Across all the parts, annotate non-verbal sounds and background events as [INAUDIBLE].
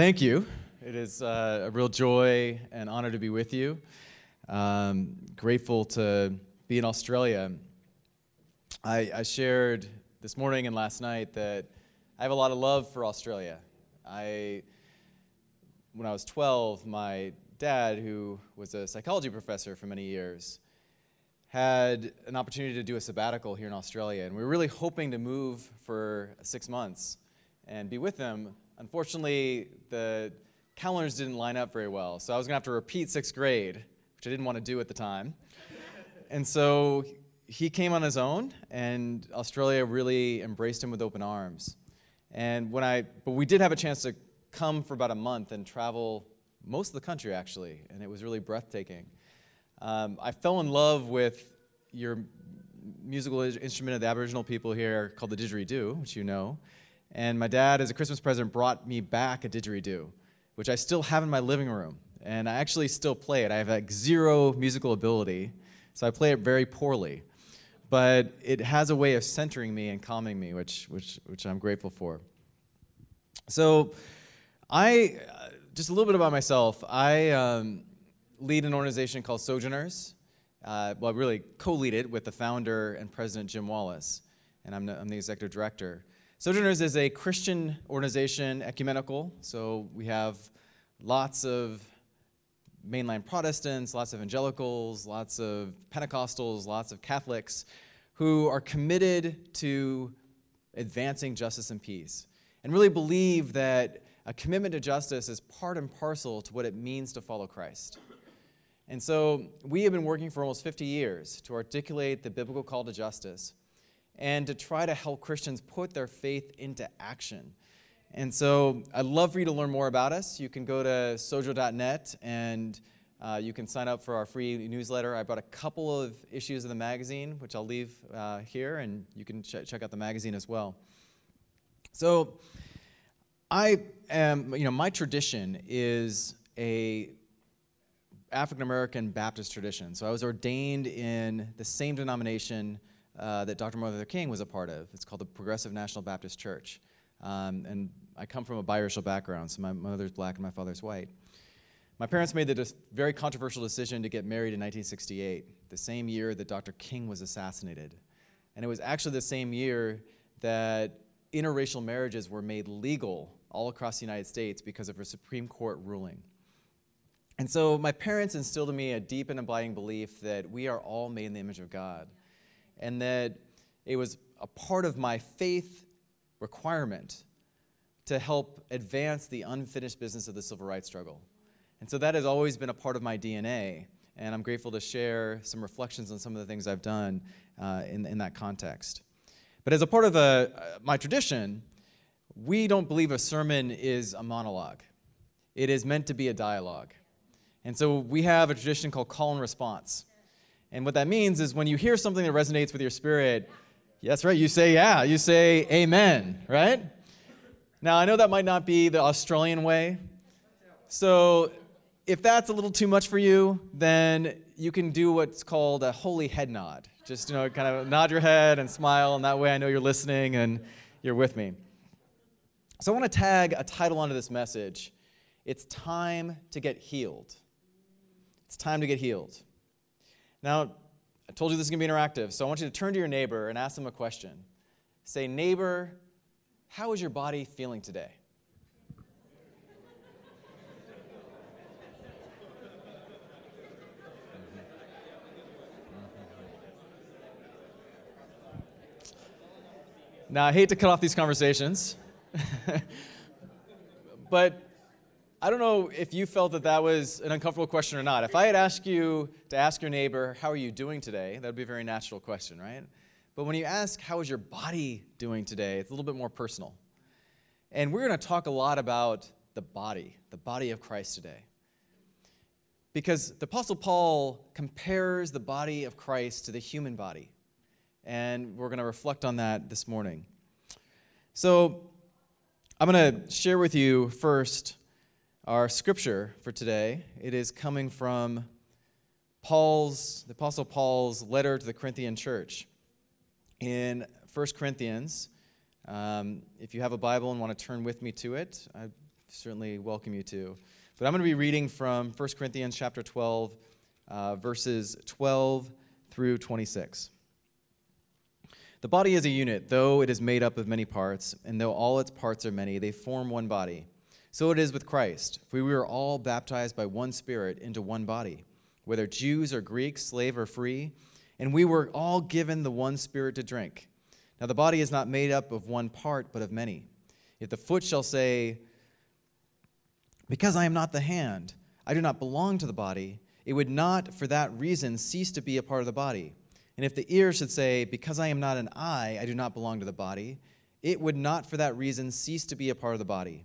thank you. It is uh, a real joy and honor to be with you. Um, grateful to be in Australia. I, I, shared this morning and last night that I have a lot of love for Australia. I, when I was 12, my dad, who was a psychology professor for many years, had an opportunity to do a sabbatical here in Australia, and we were really hoping to move for six months and be with them. Unfortunately, the calendars didn't line up very well, so I was going to have to repeat sixth grade, which I didn't want to do at the time. and so he came on his own, and Australia really embraced him with open arms. And when I, but we did have a chance to come for about a month and travel most of the country actually, and it was really breathtaking. Um, I fell in love with your musical instrument of the Aboriginal people here called the didgeridoo, which you know. And my dad, as a Christmas present, brought me back a didgeridoo, which I still have in my living room. And I actually still play it. I have like zero musical ability, so I play it very poorly. But it has a way of centering me and calming me, which, which, which I'm grateful for. So, I, uh, just a little bit about myself. I, um, lead an organization called Sojourners. Uh, well, really co-lead it with the founder and president, Jim Wallis, and I'm the, I'm the executive director. Sojourners is a Christian organization, ecumenical, so we have lots of mainline Protestants, lots of evangelicals, lots of Pentecostals, lots of Catholics who are committed to advancing justice and peace and really believe that a commitment to justice is part and parcel to what it means to follow Christ. And so we have been working for almost 50 years to articulate the biblical call to justice and to try to help Christians put their faith into action. And so I'd love for you to learn more about us. You can go to sojo.net and uh, you can sign up for our free newsletter. I brought a couple of issues of the magazine, which I'll leave uh, here, and you can ch- check out the magazine as well. So, I am, you know, my tradition is a African American Baptist tradition. So I was ordained in the same denomination uh, that Dr. Martin Luther King was a part of. It's called the Progressive National Baptist Church. Um, and I come from a biracial background, so my mother's black and my father's white. My parents made the very controversial decision to get married in 1968, the same year that Dr. King was assassinated. And it was actually the same year that interracial marriages were made legal all across the United States because of a Supreme Court ruling. And so my parents instilled in me a deep and abiding belief that we are all made in the image of God, and that it was a part of my faith requirement to help advance the unfinished business of the civil rights struggle. And so that has always been a part of my DNA, and I'm grateful to share some reflections on some of the things I've done uh, in, in that context. But as a part of a, uh, my tradition, we don't believe a sermon is a monologue. It is meant to be a dialogue. And so we have a tradition called call and response. And what that means is when you hear something that resonates with your spirit, that's right, you say yeah, you say amen, right? Now, I know that might not be the Australian way. So if that's a little too much for you, then you can do what's called a holy head nod. Just, you know, kind of nod your head and smile, and that way I know you're listening and you're with me. So I want to tag a title onto this message. It's time to get healed. It's time to get healed. Now, I told you this is going to be interactive, so I want you to turn to your neighbor and ask them a question. Say, neighbor, how is your body feeling today? Now, I hate to cut off these conversations, [LAUGHS] but I don't know if you felt that that was an uncomfortable question or not. If I had asked you to ask your neighbor, How are you doing today? that would be a very natural question, right? But when you ask, How is your body doing today? it's a little bit more personal. And we're going to talk a lot about the body, the body of Christ today. Because the Apostle Paul compares the body of Christ to the human body. And we're going to reflect on that this morning. So I'm going to share with you first our scripture for today. It is coming from Paul's, the Apostle Paul's letter to the Corinthian church. In 1 Corinthians, um, if you have a Bible and want to turn with me to it, I certainly welcome you to. But I'm going to be reading from 1 Corinthians chapter 12, uh, verses 12 through 26. The body is a unit, though it is made up of many parts, and though all its parts are many, they form one body. So it is with Christ. For we were all baptized by one Spirit into one body, whether Jews or Greeks, slave or free, and we were all given the one Spirit to drink. Now the body is not made up of one part, but of many. If the foot shall say, Because I am not the hand, I do not belong to the body, it would not for that reason cease to be a part of the body. And if the ear should say, Because I am not an eye, I do not belong to the body, it would not for that reason cease to be a part of the body.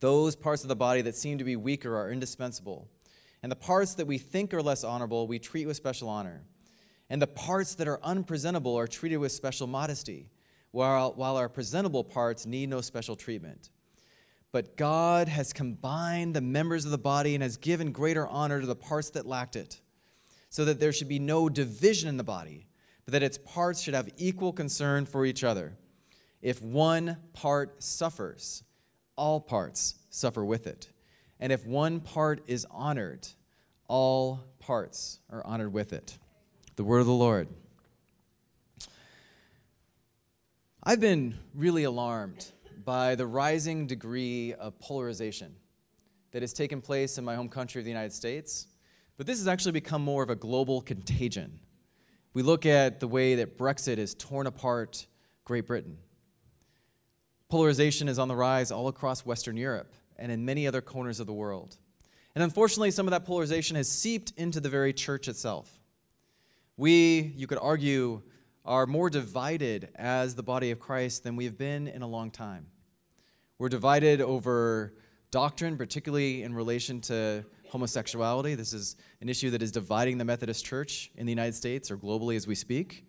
those parts of the body that seem to be weaker are indispensable. And the parts that we think are less honorable, we treat with special honor. And the parts that are unpresentable are treated with special modesty, while, while our presentable parts need no special treatment. But God has combined the members of the body and has given greater honor to the parts that lacked it, so that there should be no division in the body, but that its parts should have equal concern for each other. If one part suffers, all parts suffer with it. And if one part is honored, all parts are honored with it. The word of the Lord. I've been really alarmed by the rising degree of polarization that has taken place in my home country of the United States, but this has actually become more of a global contagion. We look at the way that Brexit has torn apart Great Britain. Polarization is on the rise all across Western Europe and in many other corners of the world. And unfortunately, some of that polarization has seeped into the very church itself. We, you could argue, are more divided as the body of Christ than we have been in a long time. We're divided over doctrine, particularly in relation to homosexuality. This is an issue that is dividing the Methodist Church in the United States or globally as we speak.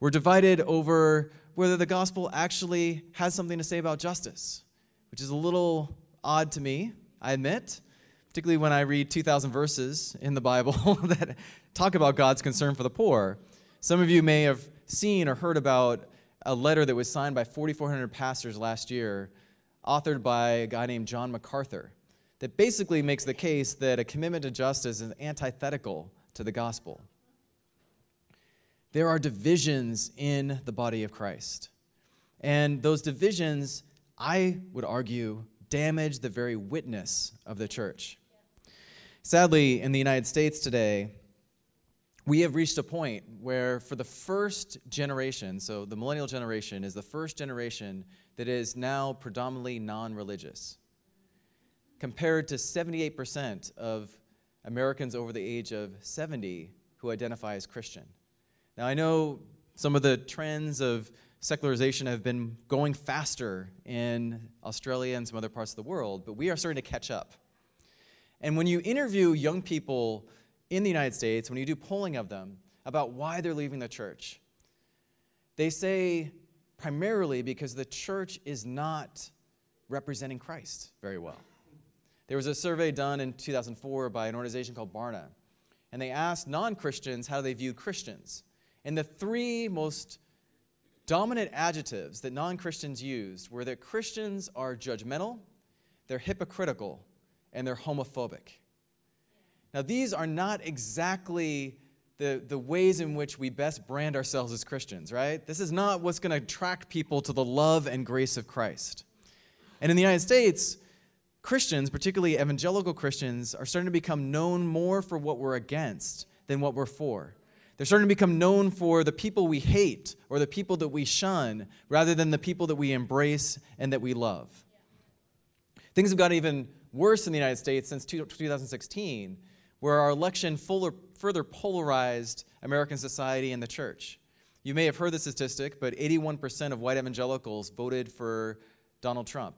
We're divided over whether the gospel actually has something to say about justice, which is a little odd to me, I admit, particularly when I read 2,000 verses in the Bible [LAUGHS] that talk about God's concern for the poor. Some of you may have seen or heard about a letter that was signed by 4,400 pastors last year, authored by a guy named John MacArthur, that basically makes the case that a commitment to justice is antithetical to the gospel. There are divisions in the body of Christ. And those divisions, I would argue, damage the very witness of the church. Sadly, in the United States today, we have reached a point where, for the first generation, so the millennial generation is the first generation that is now predominantly non religious, compared to 78% of Americans over the age of 70 who identify as Christian. Now, I know some of the trends of secularization have been going faster in Australia and some other parts of the world, but we are starting to catch up. And when you interview young people in the United States, when you do polling of them about why they're leaving the church, they say primarily because the church is not representing Christ very well. There was a survey done in 2004 by an organization called Barna, and they asked non Christians how they viewed Christians. And the three most dominant adjectives that non Christians used were that Christians are judgmental, they're hypocritical, and they're homophobic. Now, these are not exactly the, the ways in which we best brand ourselves as Christians, right? This is not what's going to attract people to the love and grace of Christ. And in the United States, Christians, particularly evangelical Christians, are starting to become known more for what we're against than what we're for. They're starting to become known for the people we hate or the people that we shun rather than the people that we embrace and that we love. Things have gotten even worse in the United States since 2016, where our election further polarized American society and the church. You may have heard the statistic, but 81% of white evangelicals voted for Donald Trump.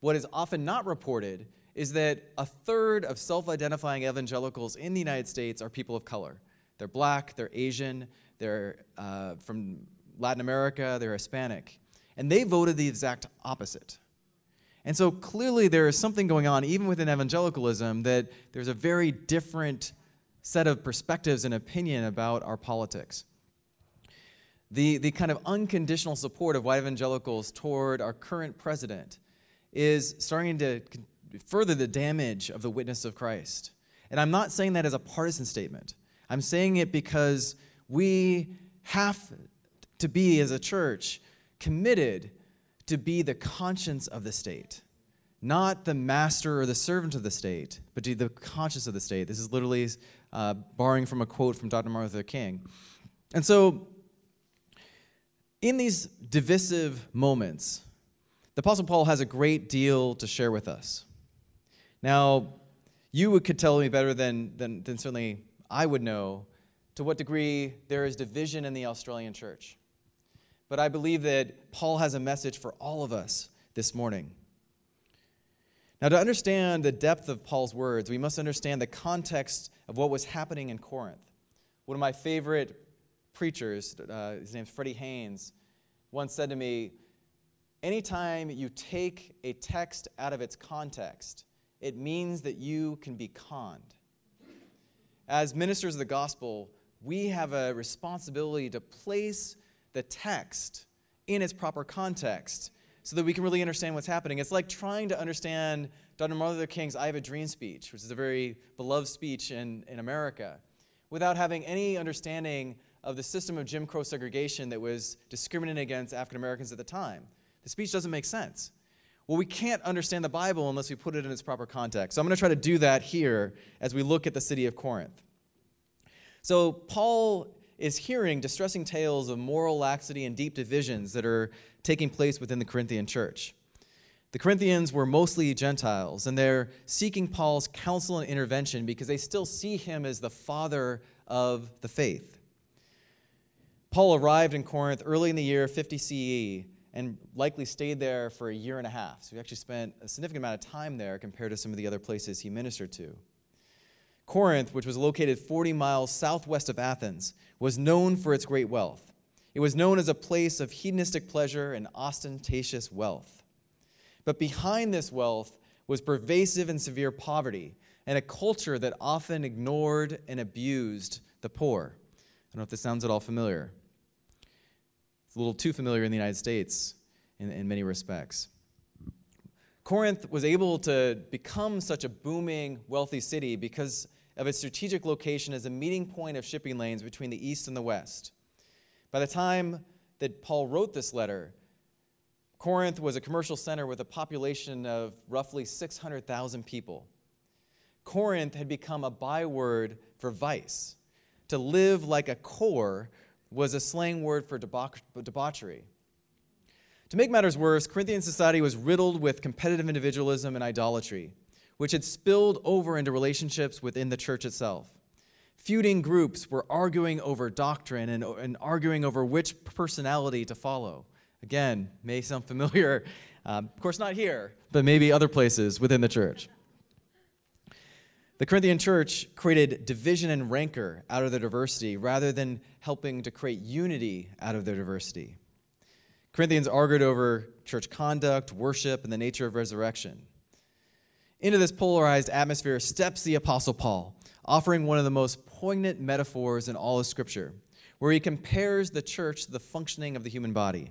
what is often not reported is that a third of self identifying evangelicals in the United States are people of color. They're black, they're Asian, they're uh, from Latin America, they're Hispanic. And they voted the exact opposite. And so clearly there is something going on, even within evangelicalism, that there's a very different set of perspectives and opinion about our politics. The, the kind of unconditional support of white evangelicals toward our current president is starting to further the damage of the witness of Christ. And I'm not saying that as a partisan statement. I'm saying it because we have to be, as a church, committed to be the conscience of the state. Not the master or the servant of the state, but to be the conscience of the state. This is literally uh, borrowing from a quote from Dr. Martin Luther King. And so, in these divisive moments, the Apostle Paul has a great deal to share with us. Now, you could tell me better than, than, than certainly I would know to what degree there is division in the Australian church. But I believe that Paul has a message for all of us this morning. Now, to understand the depth of Paul's words, we must understand the context of what was happening in Corinth. One of my favorite preachers, uh, his name's Freddie Haynes, once said to me, Anytime you take a text out of its context, it means that you can be conned. As ministers of the gospel, we have a responsibility to place the text in its proper context so that we can really understand what's happening. It's like trying to understand Dr. Martin Luther King's I Have a Dream speech, which is a very beloved speech in, in America, without having any understanding of the system of Jim Crow segregation that was discriminating against African Americans at the time. The speech doesn't make sense. Well, we can't understand the Bible unless we put it in its proper context. So I'm going to try to do that here as we look at the city of Corinth. So, Paul is hearing distressing tales of moral laxity and deep divisions that are taking place within the Corinthian church. The Corinthians were mostly Gentiles, and they're seeking Paul's counsel and intervention because they still see him as the father of the faith. Paul arrived in Corinth early in the year 50 CE and likely stayed there for a year and a half. So he actually spent a significant amount of time there compared to some of the other places he ministered to. Corinth, which was located 40 miles southwest of Athens, was known for its great wealth. It was known as a place of hedonistic pleasure and ostentatious wealth. But behind this wealth was pervasive and severe poverty and a culture that often ignored and abused the poor. I don't know if this sounds at all familiar. A little too familiar in the United States in, in many respects. Corinth was able to become such a booming, wealthy city because of its strategic location as a meeting point of shipping lanes between the east and the west. By the time that Paul wrote this letter, Corinth was a commercial center with a population of roughly 600,000 people. Corinth had become a byword for vice. To live like a core was a slang word for debauch- debauchery. To make matters worse, Corinthian society was riddled with competitive individualism and idolatry, which had spilled over into relationships within the church itself feuding groups were arguing over doctrine and, and arguing over which personality to follow. Again, may sound familiar. [LAUGHS] Um, of course, not here, but maybe other places within the church. The Corinthian church created division and rancor out of their diversity rather than helping to create unity out of their diversity. Corinthians argued over church conduct, worship, and the nature of resurrection. Into this polarized atmosphere steps the Apostle Paul, offering one of the most poignant metaphors in all of Scripture, where he compares the church to the functioning of the human body.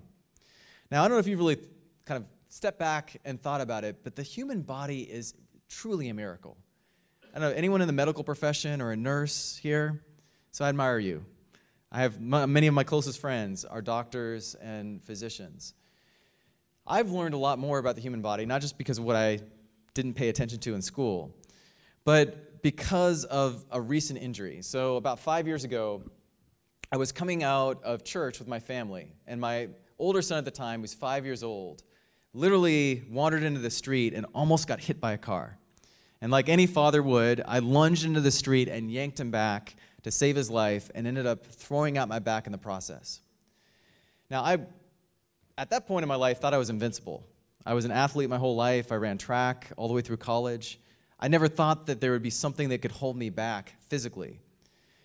Now, I don't know if you've really kind of stepped back and thought about it, but the human body is truly a miracle. I don't know, anyone in the medical profession or a nurse here? So I admire you. I have many of my closest friends are doctors and physicians. I've learned a lot more about the human body, not just because of what I didn't pay attention to in school, but because of a recent injury. So, about five years ago, I was coming out of church with my family, and my older son at the time, was five years old, literally wandered into the street and almost got hit by a car. And like any father would, I lunged into the street and yanked him back to save his life and ended up throwing out my back in the process. Now, I, at that point in my life, thought I was invincible. I was an athlete my whole life. I ran track all the way through college. I never thought that there would be something that could hold me back physically.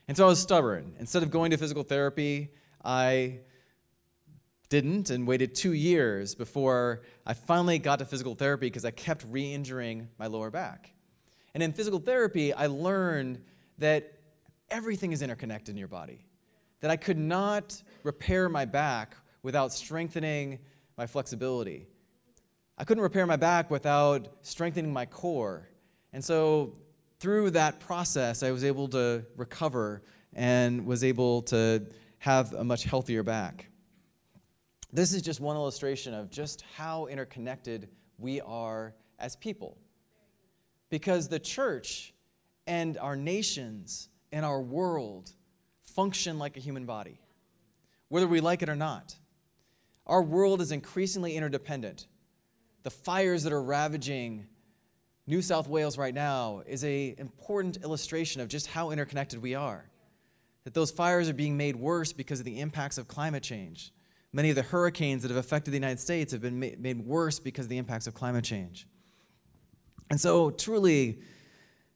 And so I was stubborn. Instead of going to physical therapy, I didn't and waited two years before I finally got to physical therapy because I kept re injuring my lower back. And in physical therapy, I learned that everything is interconnected in your body, that I could not repair my back without strengthening my flexibility. I couldn't repair my back without strengthening my core. And so, through that process, I was able to recover and was able to have a much healthier back. This is just one illustration of just how interconnected we are as people. Because the church and our nations and our world function like a human body, whether we like it or not. Our world is increasingly interdependent. The fires that are ravaging New South Wales right now is an important illustration of just how interconnected we are. That those fires are being made worse because of the impacts of climate change. Many of the hurricanes that have affected the United States have been made worse because of the impacts of climate change. And so, truly,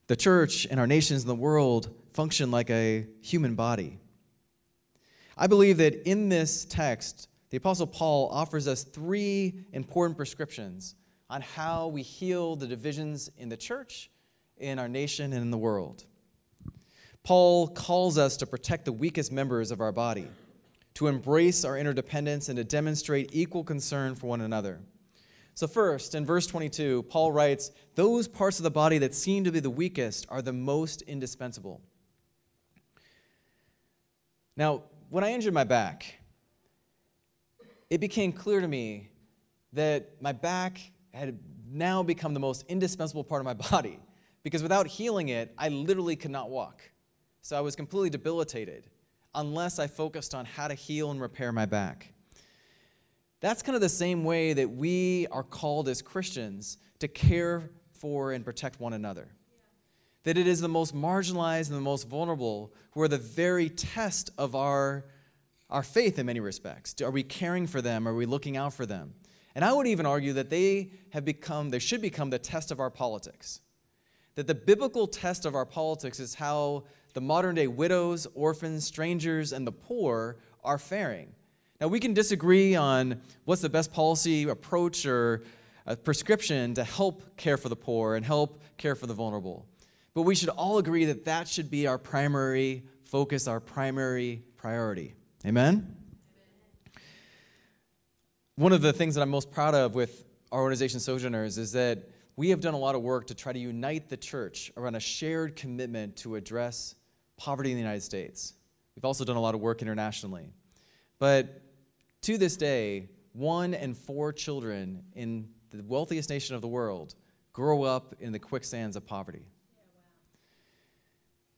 the church and our nations and the world function like a human body. I believe that in this text, the Apostle Paul offers us three important prescriptions on how we heal the divisions in the church, in our nation, and in the world. Paul calls us to protect the weakest members of our body to embrace our interdependence and to demonstrate equal concern for one another. So, first, in verse 22, Paul writes, Those parts of the body that seem to be the weakest are the most indispensable. Now, when I injured my back, it became clear to me that my back had now become the most indispensable part of my [LAUGHS] body because without healing it, I literally could not walk. So I was completely debilitated unless I focused on how to heal and repair my back. That's kind of the same way that we are called as Christians to care for and protect one another. That it is the most marginalized and the most vulnerable who are the very test of our, our faith in many respects. Are we caring for them? Are we looking out for them? And I would even argue that they have become, they should become the test of our politics. That the biblical test of our politics is how the modern day widows, orphans, strangers, and the poor are faring. Now, we can disagree on what's the best policy approach or uh, prescription to help care for the poor and help care for the vulnerable. But we should all agree that that should be our primary focus, our primary priority. Amen? One of the things that I'm most proud of with our organization Sojourners is that we have done a lot of work to try to unite the church around a shared commitment to address poverty in the United States. We've also done a lot of work internationally. But to this day, one in four children in the wealthiest nation of the world grow up in the quicksands of poverty.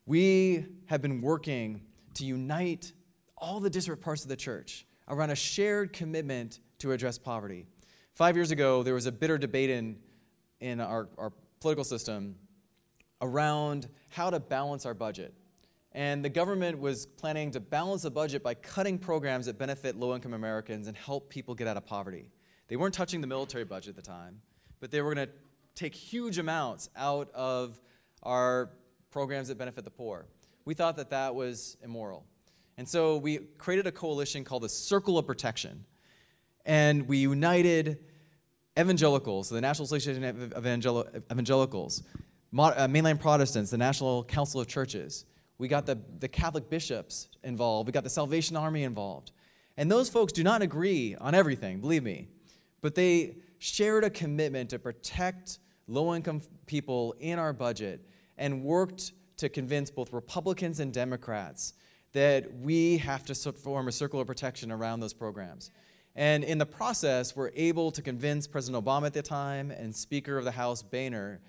We have been working to unite all the disparate parts of the church around a shared commitment to address poverty. Five years ago, there was a bitter debate in, in our, our political system around how to balance our budget. And the government was planning to balance the budget by cutting programs that benefit low income Americans and help people get out of poverty. They weren't touching the military budget at the time, but they were going to take huge amounts out of our programs that benefit the poor. We thought that that was immoral. And so we created a coalition called the Circle of Protection. And we united evangelicals, the National Association of Evangelicals, uh, mainline Protestants, the National Council of Churches, we got the, the Catholic bishops involved. We got the Salvation Army involved. And those folks do not agree on everything, believe me. But they shared a commitment to protect low income people in our budget and worked to convince both Republicans and Democrats that we have to form a circle of protection around those programs. And in the process, we're able to convince President Obama at the time and Speaker of the House Boehner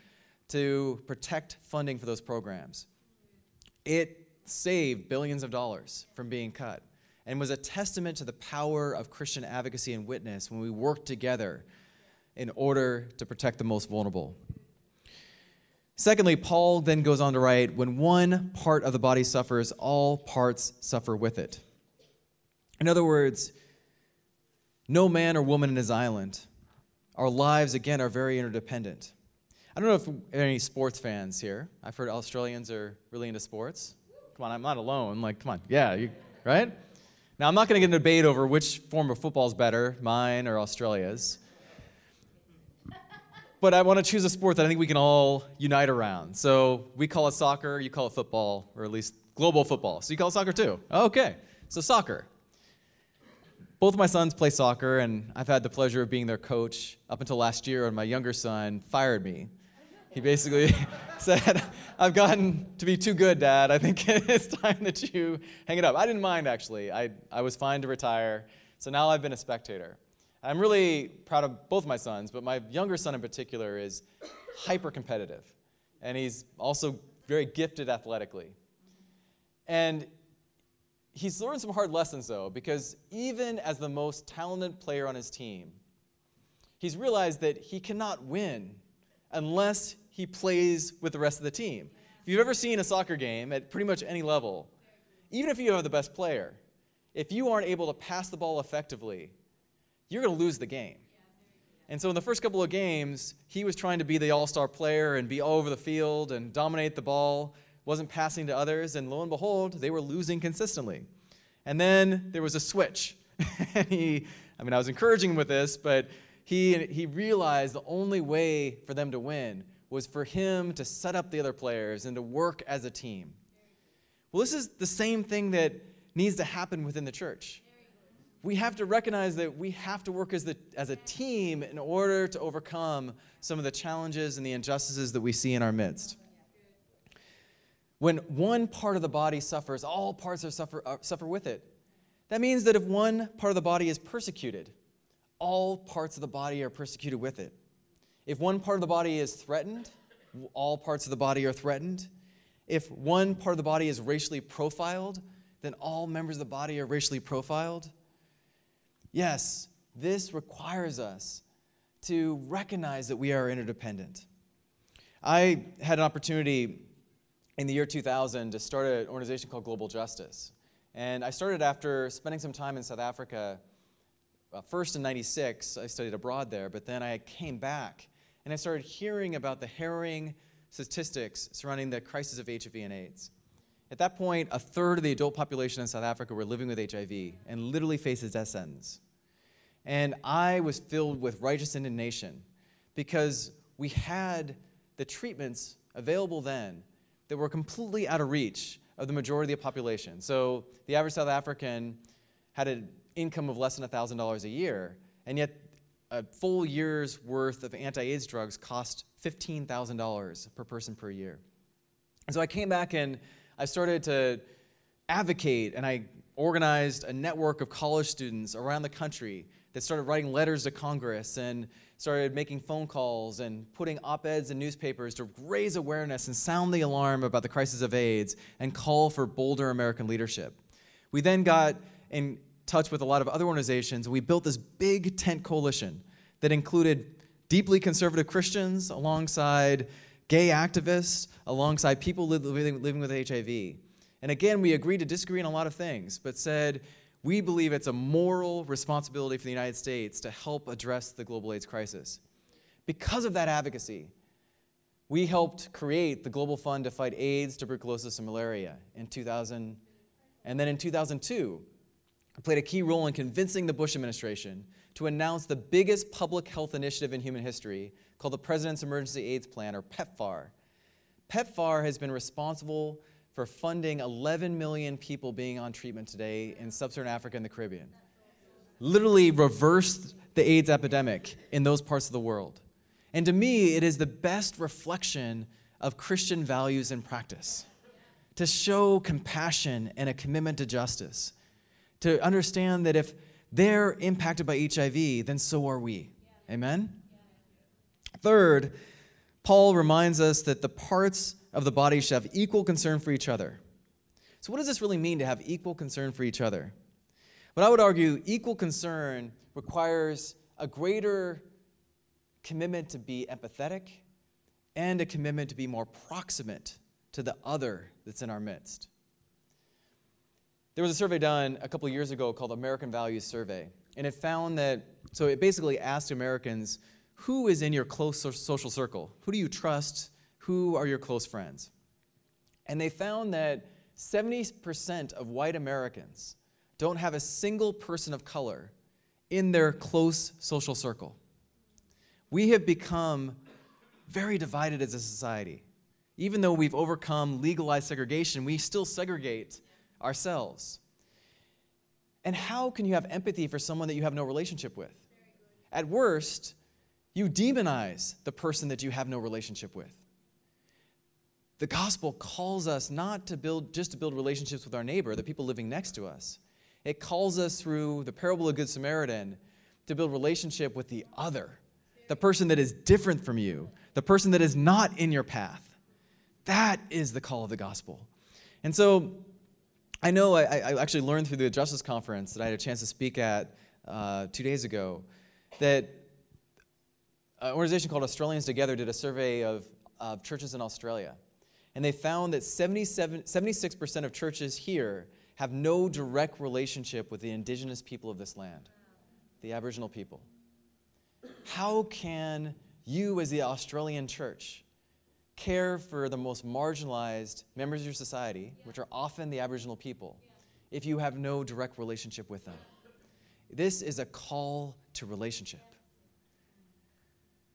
to protect funding for those programs. It saved billions of dollars from being cut and was a testament to the power of Christian advocacy and witness when we worked together in order to protect the most vulnerable. Secondly, Paul then goes on to write when one part of the body suffers, all parts suffer with it. In other words, no man or woman in his island our lives, again, are very interdependent. I don't know if there are any sports fans here. I've heard Australians are really into sports. Come on, I'm not alone. Like, come on. Yeah, you, right? Now, I'm not going to get in a debate over which form of football is better, mine or Australia's. But I want to choose a sport that I think we can all unite around. So we call it soccer, you call it football, or at least global football. So you call it soccer too. Okay, so soccer. Both of my sons play soccer, and I've had the pleasure of being their coach up until last year when my younger son fired me he basically [LAUGHS] said, I've gotten to be too good, Dad. I think [LAUGHS] it's time that you hang it up. I didn't mind, actually. I, I was fine to retire. So now I've been a spectator. I'm really proud of both my sons, but my younger son in particular is hyper competitive. And he's also very gifted athletically. And he's learned some hard lessons, though, because even as the most talented player on his team, he's realized that he cannot win unless he plays with the rest of the team. If you've ever seen a soccer game at pretty much any level, even if you have the best player, if you aren't able to pass the ball effectively, you're going to lose the game. And so in the first couple of games, he was trying to be the all star player and be all over the field and dominate the ball, wasn't passing to others, and lo and behold, they were losing consistently. And then there was a switch. and [LAUGHS] he, I mean, I was encouraging him with this, but he, he realized the only way for them to win was for him to set up the other players and to work as a team. Well, this is the same thing that needs to happen within the church. We have to recognize that we have to work as, the, as a team in order to overcome some of the challenges and the injustices that we see in our midst. When one part of the body suffers, all parts are suffer, uh, suffer with it. That means that if one part of the body is persecuted, all parts of the body are persecuted with it. If one part of the body is threatened, all parts of the body are threatened. If one part of the body is racially profiled, then all members of the body are racially profiled. Yes, this requires us to recognize that we are interdependent. I had an opportunity in the year 2000 to start an organization called Global Justice. And I started after spending some time in South Africa. Uh, first in 96, I studied abroad there, but then I came back and I started hearing about the harrowing statistics surrounding the crisis of HIV and AIDS. At that point, a third of the adult population in South Africa were living with HIV and literally faced a death sentence. And I was filled with righteous indignation because we had the treatments available then that were completely out of reach of the majority of the population. So the average South African had an income of less than $1,000 a year, and yet a full year's worth of anti AIDS drugs cost $15,000 per person per year. And so I came back and I started to advocate and I organized a network of college students around the country that started writing letters to Congress and started making phone calls and putting op eds in newspapers to raise awareness and sound the alarm about the crisis of AIDS and call for bolder American leadership. We then got in touch with a lot of other organizations, we built this big tent coalition that included deeply conservative Christians alongside gay activists, alongside people living, living with HIV. And again, we agreed to disagree on a lot of things, but said we believe it's a moral responsibility for the United States to help address the global AIDS crisis. Because of that advocacy, we helped create the Global Fund to fight AIDS, tuberculosis, and malaria in 2000. And then in 2002, played a key role in convincing the Bush administration to announce the biggest public health initiative in human history called the President's Emergency AIDS Plan, or PEPFAR. PEPFAR has been responsible for funding 11 million people being on treatment today in sub Saharan Africa and the Caribbean. Literally reversed the AIDS epidemic in those parts of the world. And to me, it is the best reflection of Christian values and practice to show compassion and a commitment to justice to understand that if they're impacted by HIV, then so are we. Amen? Third, Paul reminds us that the parts of the body should have equal concern for each other. So, what does this really mean to have equal concern for each other? But I would argue equal concern requires a greater commitment to be empathetic and a commitment to be more proximate to the other that's in our midst. There was a survey done a couple years ago called American Values Survey, and it found that, so it basically asked Americans, who is in your close social circle? Who do you trust? Who are your close friends? And they found that 70% of white Americans don't have a single person of color in their close social circle. We have become very divided as a society. Even though we've overcome legalized segregation, we still segregate ourselves. And how can you have empathy for someone that you have no relationship with? At worst, you demonize the person that you have no relationship with. The gospel calls us not to build just to build relationships with our neighbor, the people living next to us. It calls us through the parable of Good Samaritan to build relationship with the other, the person that is different from you, the person that is not in your path. That is the call of the gospel. And so I know I, I actually learned through the Justice Conference that I had a chance to speak at uh, two days ago that an organization called Australians Together did a survey of, of churches in Australia. And they found that 77, 76% of churches here have no direct relationship with the indigenous people of this land, the Aboriginal people. How can you, as the Australian church, care for the most marginalized members of your society, which are often the Aboriginal people, if you have no direct relationship with them? This is a call to relationship.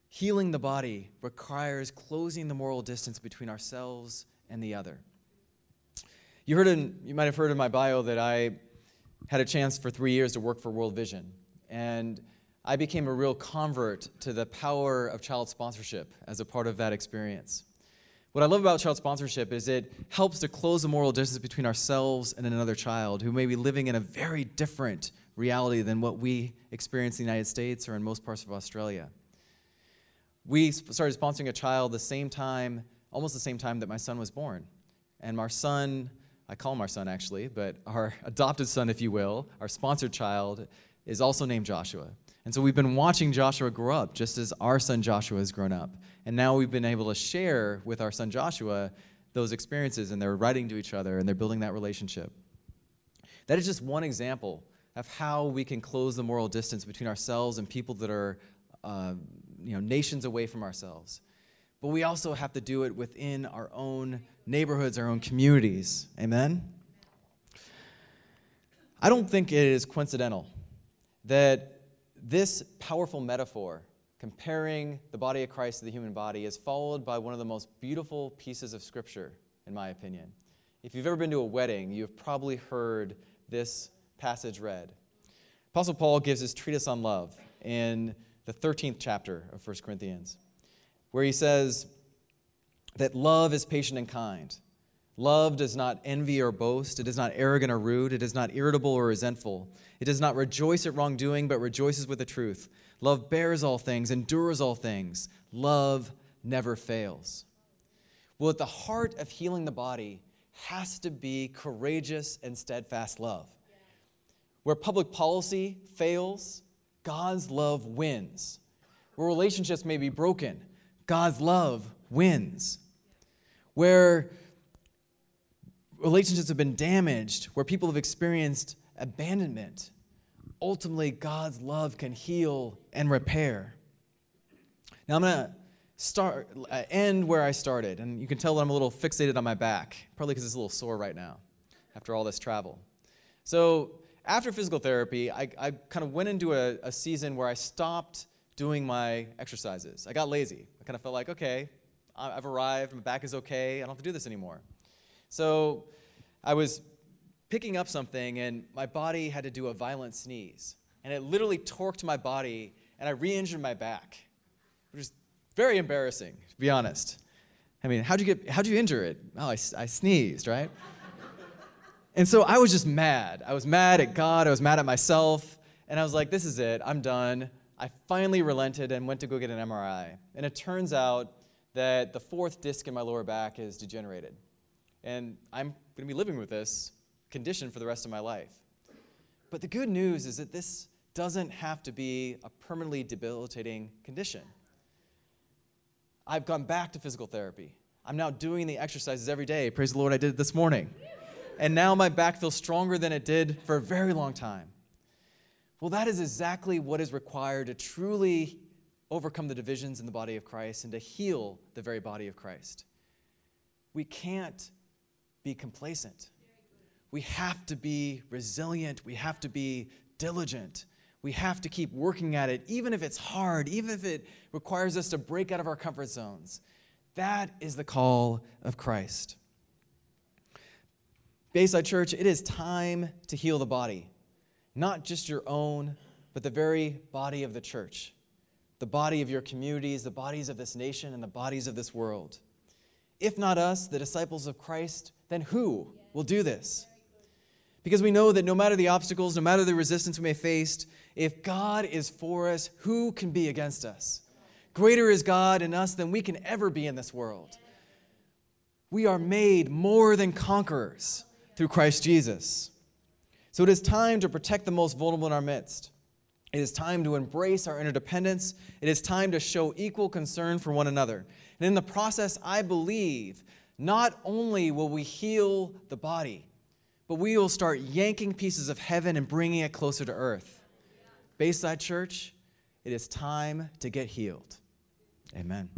Healing the body requires closing the moral distance between ourselves and the other. You, heard in, you might have heard in my bio that I had a chance for three years to work for World Vision. And I became a real convert to the power of child sponsorship as a part of that experience. What I love about child sponsorship is it helps to close the moral distance between ourselves and another child who may be living in a very different reality than what we experience in the United States or in most parts of Australia we started sponsoring a child the same time, almost the same time that my son was born. And our son, I call him our son actually, but our [LAUGHS] adopted son, if you will, our sponsored child, is also named Joshua. And so we've been watching Joshua grow up just as our son Joshua has grown up. And now we've been able to share with our son Joshua those experiences, and they're writing to each other and they're building that relationship. That is just one example of how we can close the moral distance between ourselves and people that are uh, you know, nations away from ourselves. But we also have to do it within our own neighborhoods, our own communities. Amen? I don't think it is coincidental that this powerful metaphor comparing the body of Christ to the human body is followed by one of the most beautiful pieces of scripture, in my opinion. If you've ever been to a wedding, you've probably heard this passage read. Apostle Paul gives his treatise on love in the 13th chapter of 1 Corinthians, where he says that love is patient and kind. Love does not envy or boast. It is not arrogant or rude. It is not irritable or resentful. It does not rejoice at wrongdoing, but rejoices with the truth. Love bears all things, endures all things. Love never fails. Well, at the heart of healing the body has to be courageous and steadfast love. Where public policy fails, God's love wins. Where relationships may be broken, God's love wins. Where relationships have been damaged, where people have experienced abandonment, ultimately God's love can heal and repair. Now I'm going to start uh, end where I started, and you can tell that I'm a little fixated on my back, probably because it's a little sore right now after all this travel. So after physical therapy, I, I kind of went into a, a season where I stopped doing my exercises. I got lazy. I kind of felt like, okay, I've arrived, my back is okay, I don't have to do this anymore. So I was picking up something, and my body had to do a violent sneeze. And it literally torqued my body, and I re injured my back, which is very embarrassing, to be honest. I mean, how'd you, get, how'd you injure it? Oh, I, I sneezed, right? [LAUGHS] And so I was just mad. I was mad at God. I was mad at myself. And I was like, this is it. I'm done. I finally relented and went to go get an MRI. And it turns out that the fourth disc in my lower back is degenerated. And I'm going to be living with this condition for the rest of my life. But the good news is that this doesn't have to be a permanently debilitating condition. I've gone back to physical therapy. I'm now doing the exercises every day. Praise the Lord, I did it this morning and now my back feels stronger than it did for a very long time. Well, that is exactly what is required to truly overcome the divisions in the body of Christ and to heal the very body of Christ. We can't be complacent. We have to be resilient. We have to be diligent. We have to keep working at it, even if it's hard, even if it requires us to break out of our comfort zones. That is the call of Christ. Bayside Church, it is time to heal the body, not just your own, but the very body of the church, the body of your communities, the bodies of this nation, and the bodies of this world. If not us, the disciples of Christ, then who will do this? Because we know that no matter the obstacles, no matter the resistance we may face, if God is for us, who can be against us? Greater is God in us than we can ever be in this world. We are made more than conquerors through Christ Jesus. So it is time to protect the most vulnerable in our midst. It is time to embrace our interdependence. It is time to show equal concern for one another. And in the process, I believe not only will we heal the body, but we will start yanking pieces of heaven and bringing it closer to earth. Bayside Church, it is time to get healed. Amen.